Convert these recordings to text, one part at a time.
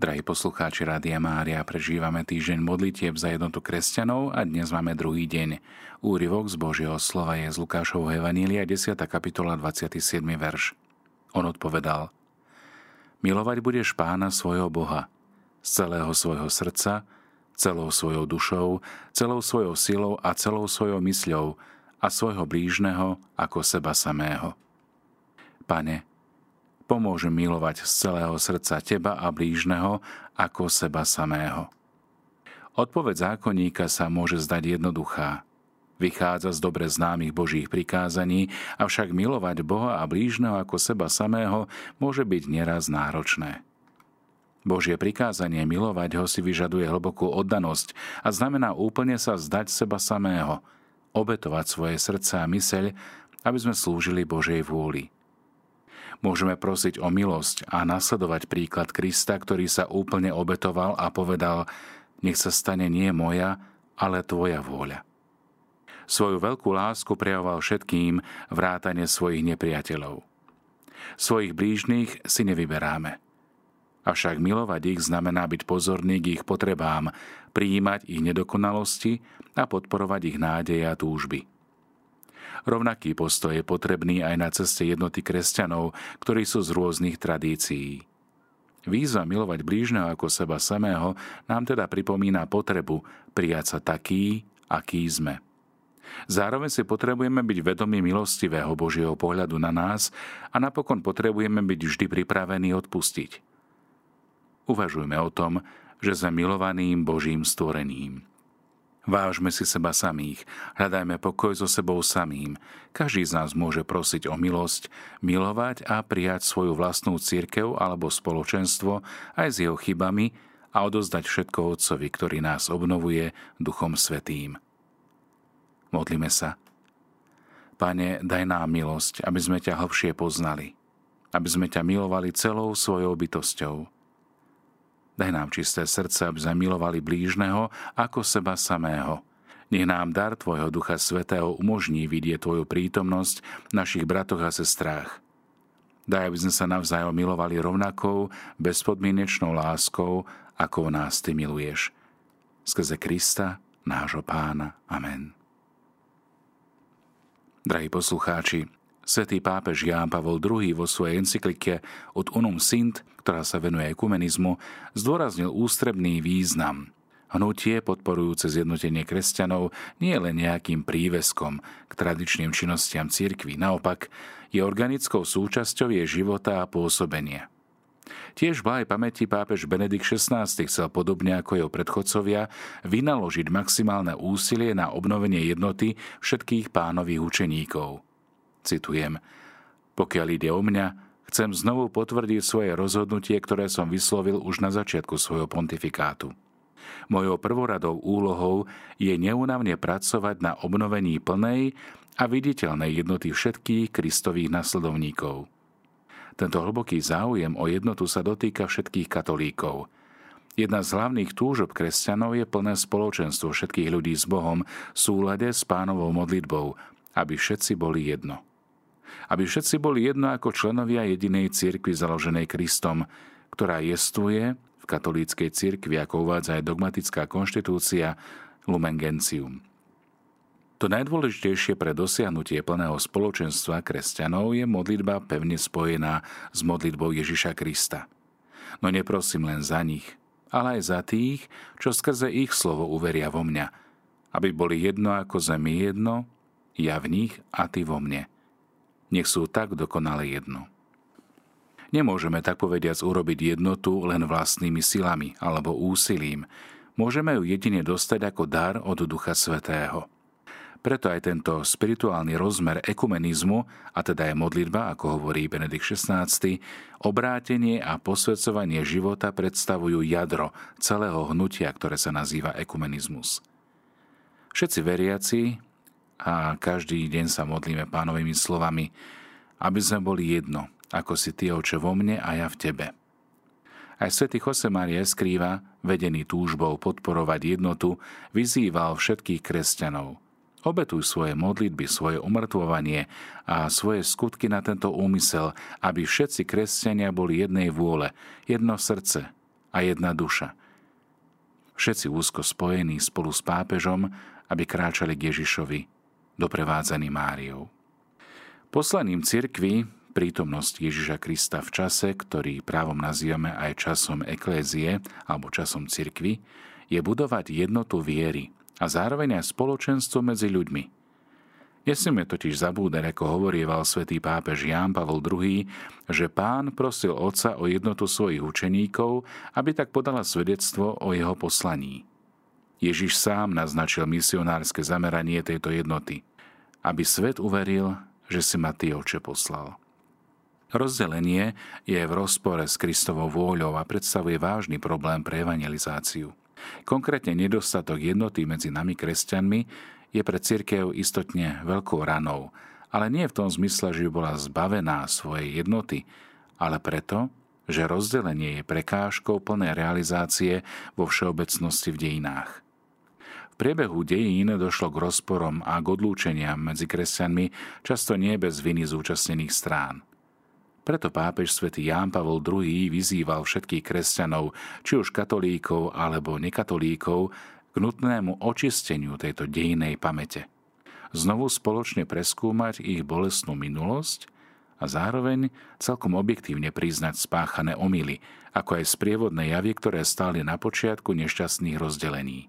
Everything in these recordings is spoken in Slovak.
Drahí poslucháči Rádia Mária, prežívame týždeň modlitieb za jednotu kresťanov a dnes máme druhý deň. Úryvok z Božieho slova je z Lukášovho Evanília 10. kapitola 27. verš. On odpovedal Milovať budeš pána svojho Boha z celého svojho srdca, celou svojou dušou, celou svojou silou a celou svojou mysľou a svojho blížneho ako seba samého. Pane, pomôže milovať z celého srdca teba a blížneho ako seba samého. Odpoveď zákonníka sa môže zdať jednoduchá. Vychádza z dobre známych Božích prikázaní, avšak milovať Boha a blížneho ako seba samého môže byť nieraz náročné. Božie prikázanie milovať ho si vyžaduje hlbokú oddanosť a znamená úplne sa zdať seba samého, obetovať svoje srdce a myseľ, aby sme slúžili Božej vôli. Môžeme prosiť o milosť a nasledovať príklad Krista, ktorý sa úplne obetoval a povedal, nech sa stane nie moja, ale tvoja vôľa. Svoju veľkú lásku prejavoval všetkým vrátane svojich nepriateľov. Svojich blížnych si nevyberáme. Avšak milovať ich znamená byť pozorný k ich potrebám, prijímať ich nedokonalosti a podporovať ich nádeje a túžby. Rovnaký postoj je potrebný aj na ceste jednoty kresťanov, ktorí sú z rôznych tradícií. Výzva milovať blížneho ako seba samého nám teda pripomína potrebu prijať sa taký, aký sme. Zároveň si potrebujeme byť vedomí milostivého Božieho pohľadu na nás a napokon potrebujeme byť vždy pripravení odpustiť. Uvažujme o tom, že sme milovaným Božím stvorením. Vážme si seba samých, hľadajme pokoj so sebou samým. Každý z nás môže prosiť o milosť, milovať a prijať svoju vlastnú církev alebo spoločenstvo aj s jeho chybami a odozdať všetko Otcovi, ktorý nás obnovuje Duchom Svetým. Modlíme sa. Pane, daj nám milosť, aby sme ťa hlbšie poznali, aby sme ťa milovali celou svojou bytosťou Daj nám čisté srdce, aby sme milovali blížneho ako seba samého. Nech nám dar Tvojho Ducha Svetého umožní vidieť Tvoju prítomnosť v našich bratoch a sestrách. Daj, aby sme sa navzájom milovali rovnakou, bezpodmienečnou láskou, ako nás Ty miluješ. Skrze Krista, nášho Pána. Amen. Drahí poslucháči, Svetý pápež Ján Pavol II vo svojej encyklike od Unum Sint, ktorá sa venuje ekumenizmu, zdôraznil ústrebný význam. Hnutie podporujúce zjednotenie kresťanov nie je len nejakým príveskom k tradičným činnostiam cirkvi, naopak je organickou súčasťou jej života a pôsobenia. Tiež v pamäti pápež Benedikt XVI chcel podobne ako jeho predchodcovia vynaložiť maximálne úsilie na obnovenie jednoty všetkých pánových učeníkov – Citujem, pokiaľ ide o mňa, chcem znovu potvrdiť svoje rozhodnutie, ktoré som vyslovil už na začiatku svojho pontifikátu. Mojou prvoradou úlohou je neunavne pracovať na obnovení plnej a viditeľnej jednoty všetkých kristových nasledovníkov. Tento hlboký záujem o jednotu sa dotýka všetkých katolíkov. Jedna z hlavných túžob kresťanov je plné spoločenstvo všetkých ľudí s Bohom v súlade s pánovou modlitbou, aby všetci boli jedno aby všetci boli jedno ako členovia jedinej cirkvi založenej Kristom, ktorá jestuje v katolíckej cirkvi, ako uvádza aj dogmatická konštitúcia Lumen Gentium. To najdôležitejšie pre dosiahnutie plného spoločenstva kresťanov je modlitba pevne spojená s modlitbou Ježiša Krista. No neprosím len za nich, ale aj za tých, čo skrze ich slovo uveria vo mňa, aby boli jedno ako zemi jedno, ja v nich a ty vo mne – nech sú tak dokonale jedno. Nemôžeme tak povediac urobiť jednotu len vlastnými silami alebo úsilím. Môžeme ju jedine dostať ako dar od Ducha Svetého. Preto aj tento spirituálny rozmer ekumenizmu, a teda aj modlitba, ako hovorí Benedikt XVI, obrátenie a posvedcovanie života predstavujú jadro celého hnutia, ktoré sa nazýva ekumenizmus. Všetci veriaci, a každý deň sa modlíme pánovými slovami, aby sme boli jedno, ako si Ty, Oče, vo mne a ja v Tebe. Aj svätý Maria skrýva, vedený túžbou podporovať jednotu, vyzýval všetkých kresťanov. Obetuj svoje modlitby, svoje umrtvovanie a svoje skutky na tento úmysel, aby všetci kresťania boli jednej vôle, jedno srdce a jedna duša. Všetci úzko spojení spolu s pápežom, aby kráčali k Ježišovi, doprevádzaný Máriou. Poslaním cirkvi prítomnosť Ježiša Krista v čase, ktorý právom nazývame aj časom eklézie alebo časom cirkvy, je budovať jednotu viery a zároveň aj spoločenstvo medzi ľuďmi – Nesmieme totiž zabúdať, ako hovorieval svätý pápež Ján Pavol II, že pán prosil otca o jednotu svojich učeníkov, aby tak podala svedectvo o jeho poslaní. Ježiš sám naznačil misionárske zameranie tejto jednoty, aby svet uveril, že si ma ty, oče, poslal. Rozdelenie je v rozpore s Kristovou vôľou a predstavuje vážny problém pre evangelizáciu. Konkrétne nedostatok jednoty medzi nami kresťanmi je pre církev istotne veľkou ranou, ale nie v tom zmysle, že by bola zbavená svojej jednoty, ale preto, že rozdelenie je prekážkou plnej realizácie vo všeobecnosti v dejinách. Priebehu dejín došlo k rozporom a k odlúčeniam medzi kresťanmi, často nie bez viny zúčastnených strán. Preto pápež svätý Ján Pavol II vyzýval všetkých kresťanov, či už katolíkov alebo nekatolíkov, k nutnému očisteniu tejto dejinej pamäte. Znovu spoločne preskúmať ich bolestnú minulosť a zároveň celkom objektívne priznať spáchané omily, ako aj sprievodné javy, ktoré stáli na počiatku nešťastných rozdelení.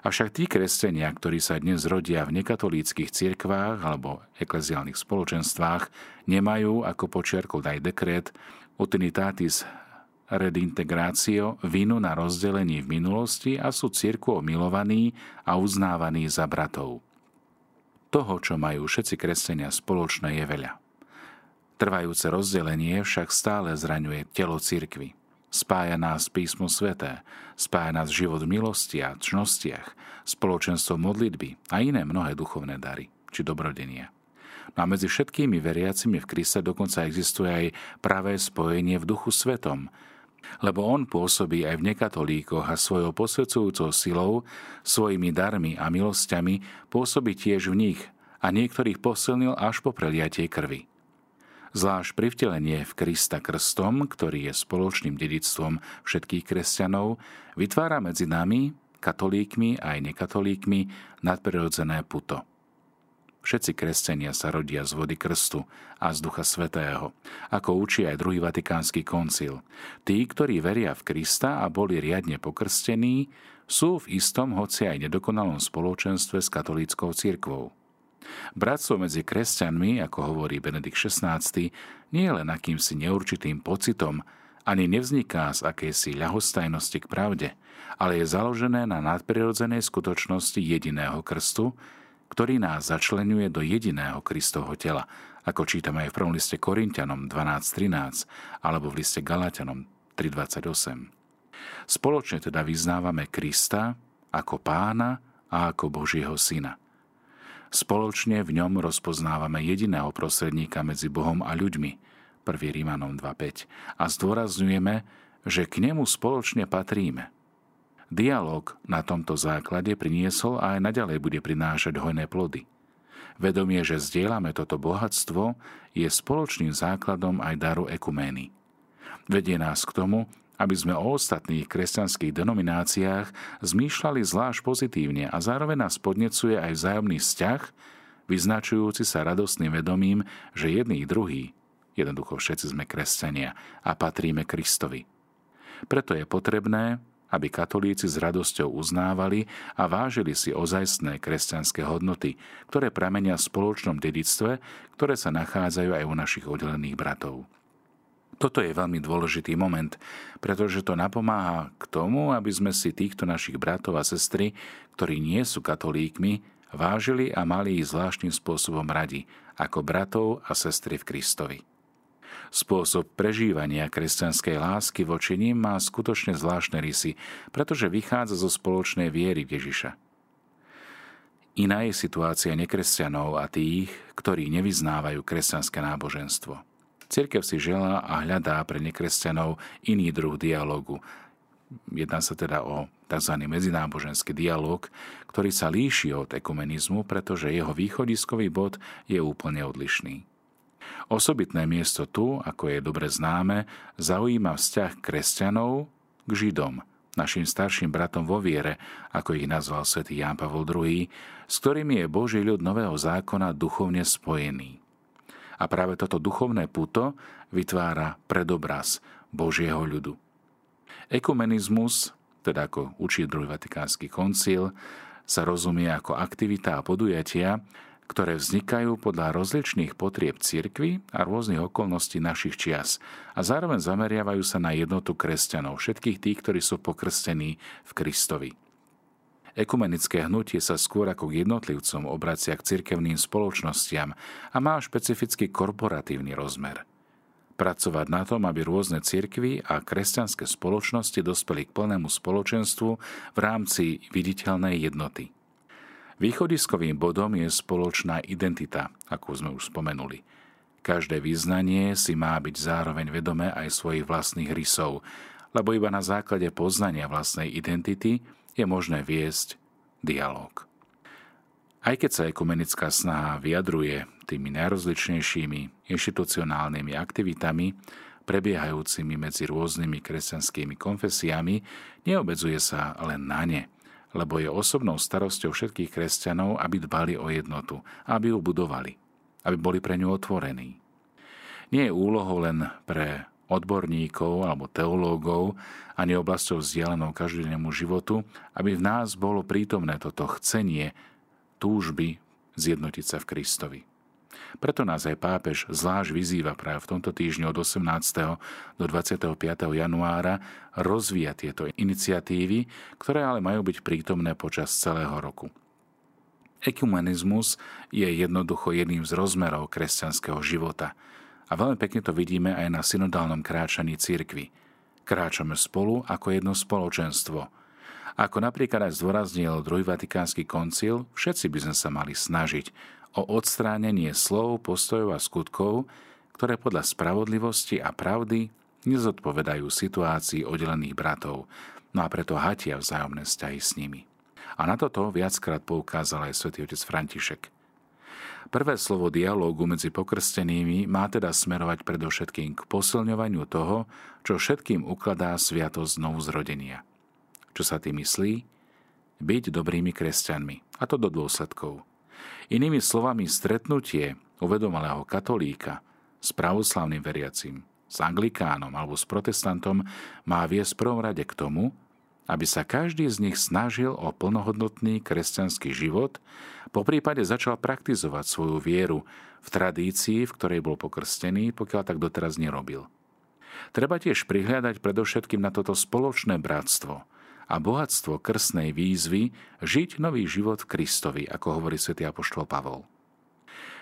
Avšak tí kresťania, ktorí sa dnes rodia v nekatolíckých cirkvách alebo ekleziálnych spoločenstvách, nemajú, ako počiarkol aj dekret, utinitatis redintegrácio vinu na rozdelení v minulosti a sú cirkvou milovaní a uznávaní za bratov. Toho, čo majú všetci kresťania spoločné, je veľa. Trvajúce rozdelenie však stále zraňuje telo cirkvy. Spája nás písmo sveté, spája nás život v milosti a čnostiach, spoločenstvo modlitby a iné mnohé duchovné dary či dobrodenia. No a medzi všetkými veriacimi v Kriste dokonca existuje aj pravé spojenie v duchu svetom, lebo on pôsobí aj v nekatolíkoch a svojou posvedcujúcou silou, svojimi darmi a milosťami pôsobí tiež v nich a niektorých posilnil až po preliatie krvi. Zvlášť privtelenie v Krista krstom, ktorý je spoločným dedictvom všetkých kresťanov, vytvára medzi nami, katolíkmi aj nekatolíkmi, nadprirodzené puto – Všetci kresťania sa rodia z vody krstu a z Ducha Svetého, ako učí aj druhý vatikánsky koncil. Tí, ktorí veria v Krista a boli riadne pokrstení, sú v istom, hoci aj nedokonalom spoločenstve s katolíckou cirkvou. Bratstvo medzi kresťanmi, ako hovorí Benedikt XVI, nie je len akýmsi neurčitým pocitom, ani nevzniká z akejsi ľahostajnosti k pravde, ale je založené na nadprirodzenej skutočnosti jediného krstu, ktorý nás začlenuje do jediného Kristovho tela, ako čítame aj v prvom liste Korintianom 12.13 alebo v liste Galatianom 3.28. Spoločne teda vyznávame Krista ako pána a ako Božieho syna. Spoločne v ňom rozpoznávame jediného prostredníka medzi Bohom a ľuďmi, 1. Rímanom 2.5, a zdôrazňujeme, že k nemu spoločne patríme – Dialóg na tomto základe priniesol a aj naďalej bude prinášať hojné plody. Vedomie, že zdieľame toto bohatstvo, je spoločným základom aj daru ekumény. Vedie nás k tomu, aby sme o ostatných kresťanských denomináciách zmýšľali zvlášť pozitívne a zároveň nás podnecuje aj vzájomný vzťah, vyznačujúci sa radostným vedomím, že jedný druhý, jednoducho všetci sme kresťania a patríme Kristovi. Preto je potrebné, aby katolíci s radosťou uznávali a vážili si ozajstné kresťanské hodnoty, ktoré pramenia v spoločnom dedictve, ktoré sa nachádzajú aj u našich oddelených bratov. Toto je veľmi dôležitý moment, pretože to napomáha k tomu, aby sme si týchto našich bratov a sestry, ktorí nie sú katolíkmi, vážili a mali ich zvláštnym spôsobom radi, ako bratov a sestry v Kristovi. Spôsob prežívania kresťanskej lásky voči ním má skutočne zvláštne rysy, pretože vychádza zo spoločnej viery Ježiša. Iná je situácia nekresťanov a tých, ktorí nevyznávajú kresťanské náboženstvo. Cirkev si želá a hľadá pre nekresťanov iný druh dialogu. Jedná sa teda o tzv. medzináboženský dialog, ktorý sa líši od ekumenizmu, pretože jeho východiskový bod je úplne odlišný. Osobitné miesto tu, ako je dobre známe, zaujíma vzťah kresťanov k Židom, našim starším bratom vo viere, ako ich nazval svätý Ján Pavol II, s ktorými je Boží ľud Nového zákona duchovne spojený. A práve toto duchovné puto vytvára predobraz Božieho ľudu. Ekumenizmus, teda ako učí druhý Vatikánsky koncil, sa rozumie ako aktivita a podujatia, ktoré vznikajú podľa rozličných potrieb cirkvy a rôznych okolností našich čias a zároveň zameriavajú sa na jednotu kresťanov, všetkých tých, ktorí sú pokrstení v Kristovi. Ekumenické hnutie sa skôr ako k jednotlivcom obracia k cirkevným spoločnostiam a má špecifický korporatívny rozmer. Pracovať na tom, aby rôzne cirkvy a kresťanské spoločnosti dospeli k plnému spoločenstvu v rámci viditeľnej jednoty – Východiskovým bodom je spoločná identita, ako sme už spomenuli. Každé význanie si má byť zároveň vedomé aj svojich vlastných rysov, lebo iba na základe poznania vlastnej identity je možné viesť dialog. Aj keď sa ekumenická snaha vyjadruje tými najrozličnejšími inštitucionálnymi aktivitami, prebiehajúcimi medzi rôznymi kresťanskými konfesiami, neobedzuje sa len na ne – lebo je osobnou starosťou všetkých kresťanov, aby dbali o jednotu, aby ju budovali, aby boli pre ňu otvorení. Nie je úlohou len pre odborníkov alebo teológov, ani oblasťou vzdialenou každodennému životu, aby v nás bolo prítomné toto chcenie, túžby zjednotiť sa v Kristovi. Preto nás aj pápež zvlášť vyzýva práve v tomto týždni od 18. do 25. januára rozvíjať tieto iniciatívy, ktoré ale majú byť prítomné počas celého roku. Ekumenizmus je jednoducho jedným z rozmerov kresťanského života. A veľmi pekne to vidíme aj na synodálnom kráčaní cirkvy. Kráčame spolu ako jedno spoločenstvo. Ako napríklad aj zdôraznil druhý vatikánsky koncil, všetci by sme sa mali snažiť o odstránenie slov, postojov a skutkov, ktoré podľa spravodlivosti a pravdy nezodpovedajú situácii oddelených bratov, no a preto hatia vzájomné vzťahy s nimi. A na toto viackrát poukázal aj svätý otec František. Prvé slovo dialógu medzi pokrstenými má teda smerovať predovšetkým k posilňovaniu toho, čo všetkým ukladá sviatosť zrodenia. Čo sa tým myslí? Byť dobrými kresťanmi, a to do dôsledkov – Inými slovami, stretnutie uvedomalého katolíka s pravoslavným veriacím, s anglikánom alebo s protestantom má viesť prvom rade k tomu, aby sa každý z nich snažil o plnohodnotný kresťanský život, po prípade začal praktizovať svoju vieru v tradícii, v ktorej bol pokrstený, pokiaľ tak doteraz nerobil. Treba tiež prihľadať predovšetkým na toto spoločné bratstvo, a bohatstvo krstnej výzvy žiť nový život v Kristovi, ako hovorí svätý Apoštol Pavol.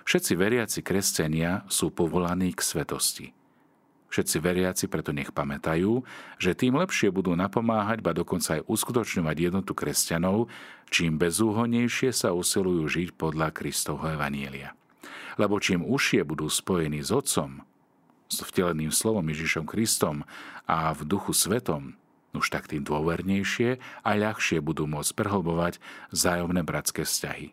Všetci veriaci kresťania sú povolaní k svetosti. Všetci veriaci preto nech pamätajú, že tým lepšie budú napomáhať, ba dokonca aj uskutočňovať jednotu kresťanov, čím bezúhonnejšie sa usilujú žiť podľa Kristovho Evanielia. Lebo čím užšie budú spojení s Otcom, s vteleným slovom Ježišom Kristom a v duchu svetom, už tak tým dôvernejšie a ľahšie budú môcť prehlbovať vzájomné bratské vzťahy.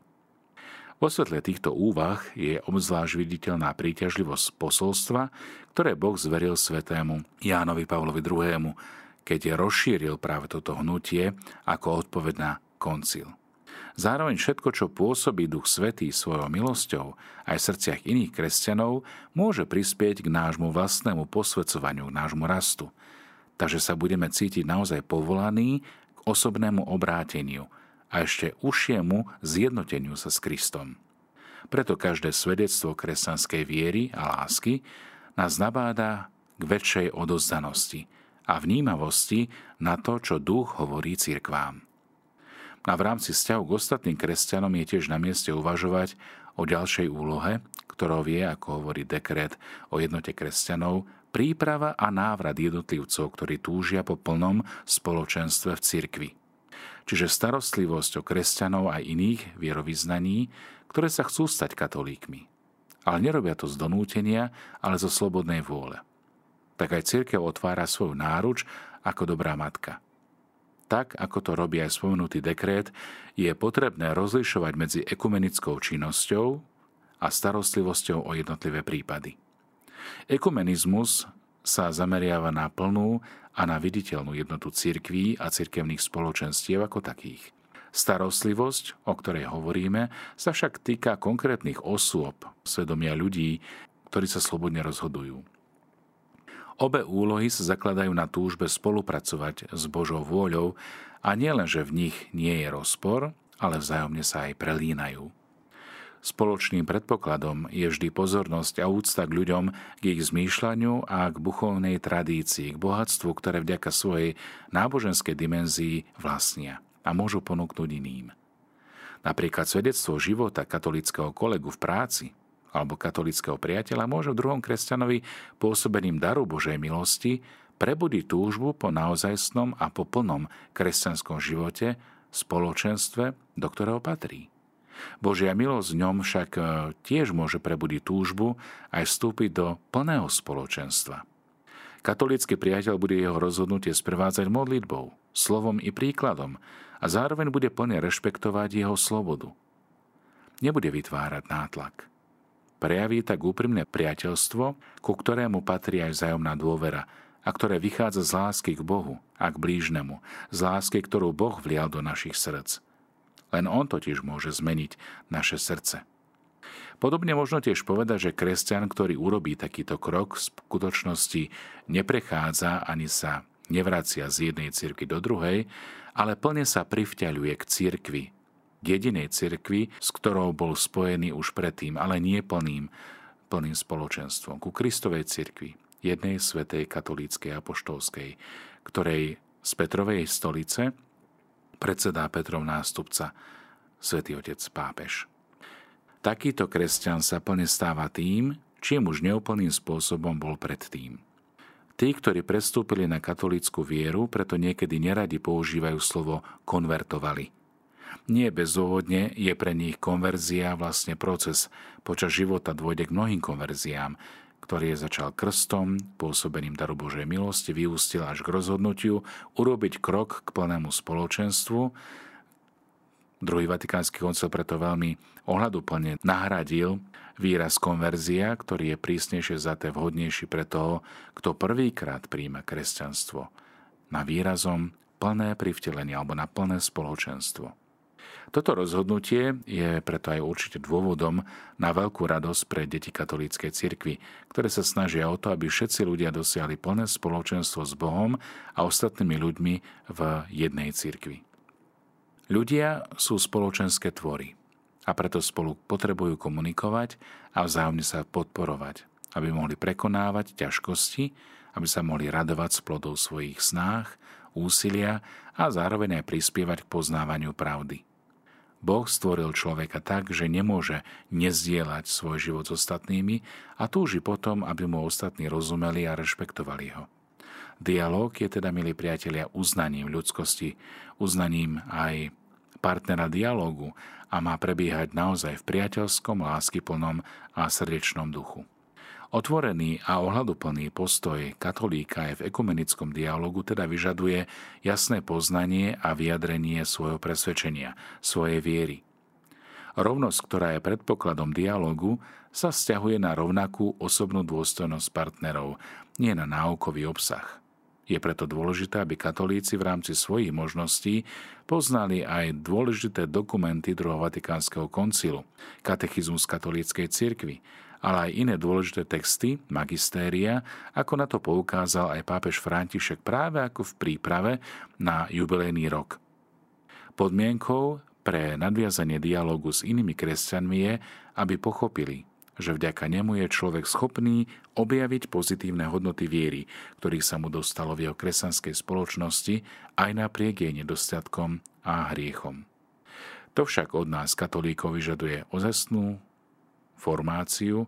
Vo svetle týchto úvah je obzvlášť viditeľná príťažlivosť posolstva, ktoré Boh zveril svetému Jánovi Pavlovi II., keď rozšíril práve toto hnutie ako odpoveď na koncil. Zároveň všetko, čo pôsobí Duch Svetý svojou milosťou aj v srdciach iných kresťanov, môže prispieť k nášmu vlastnému posvedcovaniu, k nášmu rastu – Takže sa budeme cítiť naozaj povolaní k osobnému obráteniu a ešte užšiemu zjednoteniu sa s Kristom. Preto každé svedectvo kresťanskej viery a lásky nás nabáda k väčšej odozdanosti a vnímavosti na to, čo duch hovorí cirkvám. A v rámci vzťahu k ostatným kresťanom je tiež na mieste uvažovať o ďalšej úlohe, ktorou je, ako hovorí dekret o jednote kresťanov, príprava a návrat jednotlivcov, ktorí túžia po plnom spoločenstve v cirkvi. Čiže starostlivosť o kresťanov aj iných vierovýznaní, ktoré sa chcú stať katolíkmi. Ale nerobia to z donútenia, ale zo slobodnej vôle. Tak aj církev otvára svoju náruč ako dobrá matka. Tak, ako to robí aj spomenutý dekrét, je potrebné rozlišovať medzi ekumenickou činnosťou a starostlivosťou o jednotlivé prípady. Ekumenizmus sa zameriava na plnú a na viditeľnú jednotu cirkví a cirkevných spoločenstiev ako takých. Starostlivosť, o ktorej hovoríme, sa však týka konkrétnych osôb, svedomia ľudí, ktorí sa slobodne rozhodujú. Obe úlohy sa zakladajú na túžbe spolupracovať s Božou vôľou a nielen, že v nich nie je rozpor, ale vzájomne sa aj prelínajú. Spoločným predpokladom je vždy pozornosť a úcta k ľuďom, k ich zmýšľaniu a k buchovnej tradícii, k bohatstvu, ktoré vďaka svojej náboženskej dimenzii vlastnia a môžu ponúknuť iným. Napríklad svedectvo života katolického kolegu v práci alebo katolického priateľa môže v druhom kresťanovi pôsobením daru Božej milosti prebudiť túžbu po naozajstnom a po plnom kresťanskom živote, spoločenstve, do ktorého patrí. Božia milosť v ňom však e, tiež môže prebudiť túžbu aj vstúpiť do plného spoločenstva. Katolícky priateľ bude jeho rozhodnutie sprevádzať modlitbou, slovom i príkladom a zároveň bude plne rešpektovať jeho slobodu. Nebude vytvárať nátlak. Prejaví tak úprimné priateľstvo, ku ktorému patrí aj vzájomná dôvera a ktoré vychádza z lásky k Bohu a k blížnemu, z lásky, ktorú Boh vlial do našich srdc. Len On totiž môže zmeniť naše srdce. Podobne možno tiež povedať, že kresťan, ktorý urobí takýto krok, v skutočnosti neprechádza ani sa nevracia z jednej cirky do druhej, ale plne sa privťaľuje k cirkvi, k jedinej cirkvi, s ktorou bol spojený už predtým, ale nie plným, plným spoločenstvom, ku Kristovej cirkvi, jednej svetej katolíckej apoštolskej, ktorej z Petrovej stolice predsedá Petrov nástupca, svätý otec pápež. Takýto kresťan sa plne stáva tým, čím už neúplným spôsobom bol predtým. Tí, ktorí prestúpili na katolícku vieru, preto niekedy neradi používajú slovo konvertovali. Nie bezdôvodne je pre nich konverzia vlastne proces. Počas života dôjde k mnohým konverziám, ktorý je začal krstom, pôsobením daru Božej milosti, vyústil až k rozhodnutiu urobiť krok k plnému spoločenstvu. Druhý vatikánsky koncil preto veľmi ohľaduplne nahradil výraz konverzia, ktorý je prísnejšie zaté vhodnejší pre toho, kto prvýkrát príjma kresťanstvo, na výrazom plné privtelenie alebo na plné spoločenstvo. Toto rozhodnutie je preto aj určite dôvodom na veľkú radosť pre deti katolíckej cirkvi, ktoré sa snažia o to, aby všetci ľudia dosiahli plné spoločenstvo s Bohom a ostatnými ľuďmi v jednej cirkvi. Ľudia sú spoločenské tvory a preto spolu potrebujú komunikovať a vzájomne sa podporovať, aby mohli prekonávať ťažkosti, aby sa mohli radovať z plodov svojich snách, úsilia a zároveň aj prispievať k poznávaniu pravdy. Boh stvoril človeka tak, že nemôže nezdieľať svoj život s ostatnými a túži potom, aby mu ostatní rozumeli a rešpektovali ho. Dialóg je teda, milí priatelia, uznaním ľudskosti, uznaním aj partnera dialógu a má prebiehať naozaj v priateľskom, láskyplnom a srdečnom duchu. Otvorený a ohľaduplný postoj katolíka aj v ekumenickom dialogu teda vyžaduje jasné poznanie a vyjadrenie svojho presvedčenia, svojej viery. Rovnosť, ktorá je predpokladom dialogu, sa vzťahuje na rovnakú osobnú dôstojnosť partnerov, nie na náukový obsah. Je preto dôležité, aby katolíci v rámci svojich možností poznali aj dôležité dokumenty druhého Vatikánskeho koncilu, katechizmus katolíckej cirkvi, ale aj iné dôležité texty, magistéria, ako na to poukázal aj pápež František práve ako v príprave na jubilejný rok. Podmienkou pre nadviazanie dialogu s inými kresťanmi je, aby pochopili, že vďaka nemu je človek schopný objaviť pozitívne hodnoty viery, ktorých sa mu dostalo v jeho kresťanskej spoločnosti aj napriek jej nedostatkom a hriechom. To však od nás, katolíkov, vyžaduje ozestnú formáciu,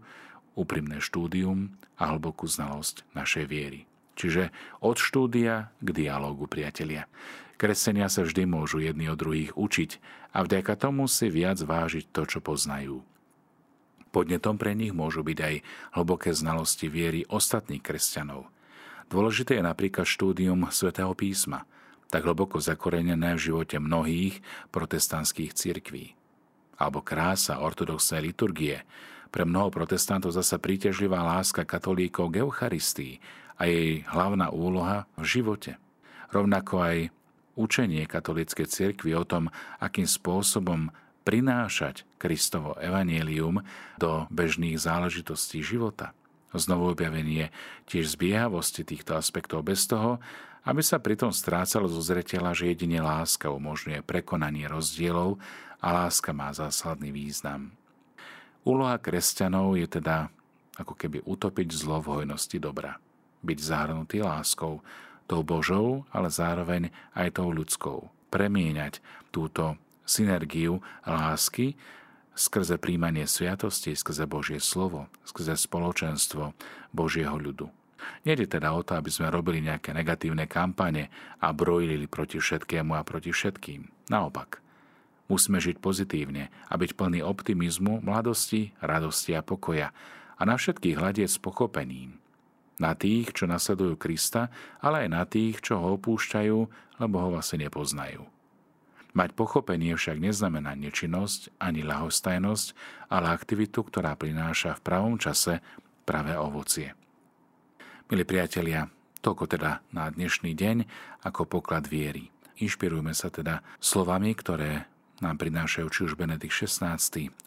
úprimné štúdium a hlbokú znalosť našej viery. Čiže od štúdia k dialógu, priatelia. Kresenia sa vždy môžu jedni od druhých učiť a vďaka tomu si viac vážiť to, čo poznajú. Podnetom pre nich môžu byť aj hlboké znalosti viery ostatných kresťanov. Dôležité je napríklad štúdium svätého písma, tak hlboko zakorenené v živote mnohých protestantských cirkví. Alebo krása ortodoxnej liturgie, pre mnoho protestantov zasa príťažlivá láska katolíkov k Eucharistii a jej hlavná úloha v živote. Rovnako aj učenie katolíckej cirkvi o tom, akým spôsobom prinášať Kristovo evanielium do bežných záležitostí života. Znovu objavenie tiež zbiehavosti týchto aspektov bez toho, aby sa pritom strácalo zo zretela, že jedine láska umožňuje prekonanie rozdielov a láska má zásadný význam. Úloha kresťanov je teda ako keby utopiť zlo v hojnosti dobra. Byť zahrnutý láskou, tou Božou, ale zároveň aj tou ľudskou. Premieňať túto synergiu lásky skrze príjmanie sviatosti, skrze Božie slovo, skrze spoločenstvo Božieho ľudu. Nede teda o to, aby sme robili nejaké negatívne kampane a brojili proti všetkému a proti všetkým. Naopak, musíme žiť pozitívne a byť plný optimizmu, mladosti, radosti a pokoja a na všetkých hľadieť s pochopením. Na tých, čo nasledujú Krista, ale aj na tých, čo ho opúšťajú, lebo ho vlastne nepoznajú. Mať pochopenie však neznamená nečinnosť ani lahostajnosť, ale aktivitu, ktorá prináša v pravom čase pravé ovocie. Milí priatelia, toľko teda na dnešný deň ako poklad viery. Inšpirujme sa teda slovami, ktoré nám prinášajú či už Benedikt XVI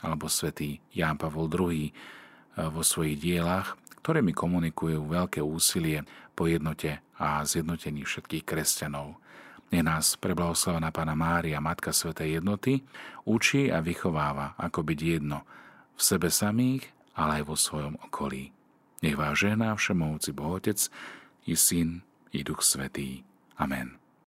alebo svätý Ján Pavol II eh, vo svojich dielach, ktorými komunikujú veľké úsilie po jednote a zjednotení všetkých kresťanov. Nech nás preblahoslavená Pána Mária, Matka Svetej jednoty, učí a vychováva, ako byť jedno v sebe samých, ale aj vo svojom okolí. Nech vás žehná všemovúci Bohotec i Syn i Duch Svetý. Amen.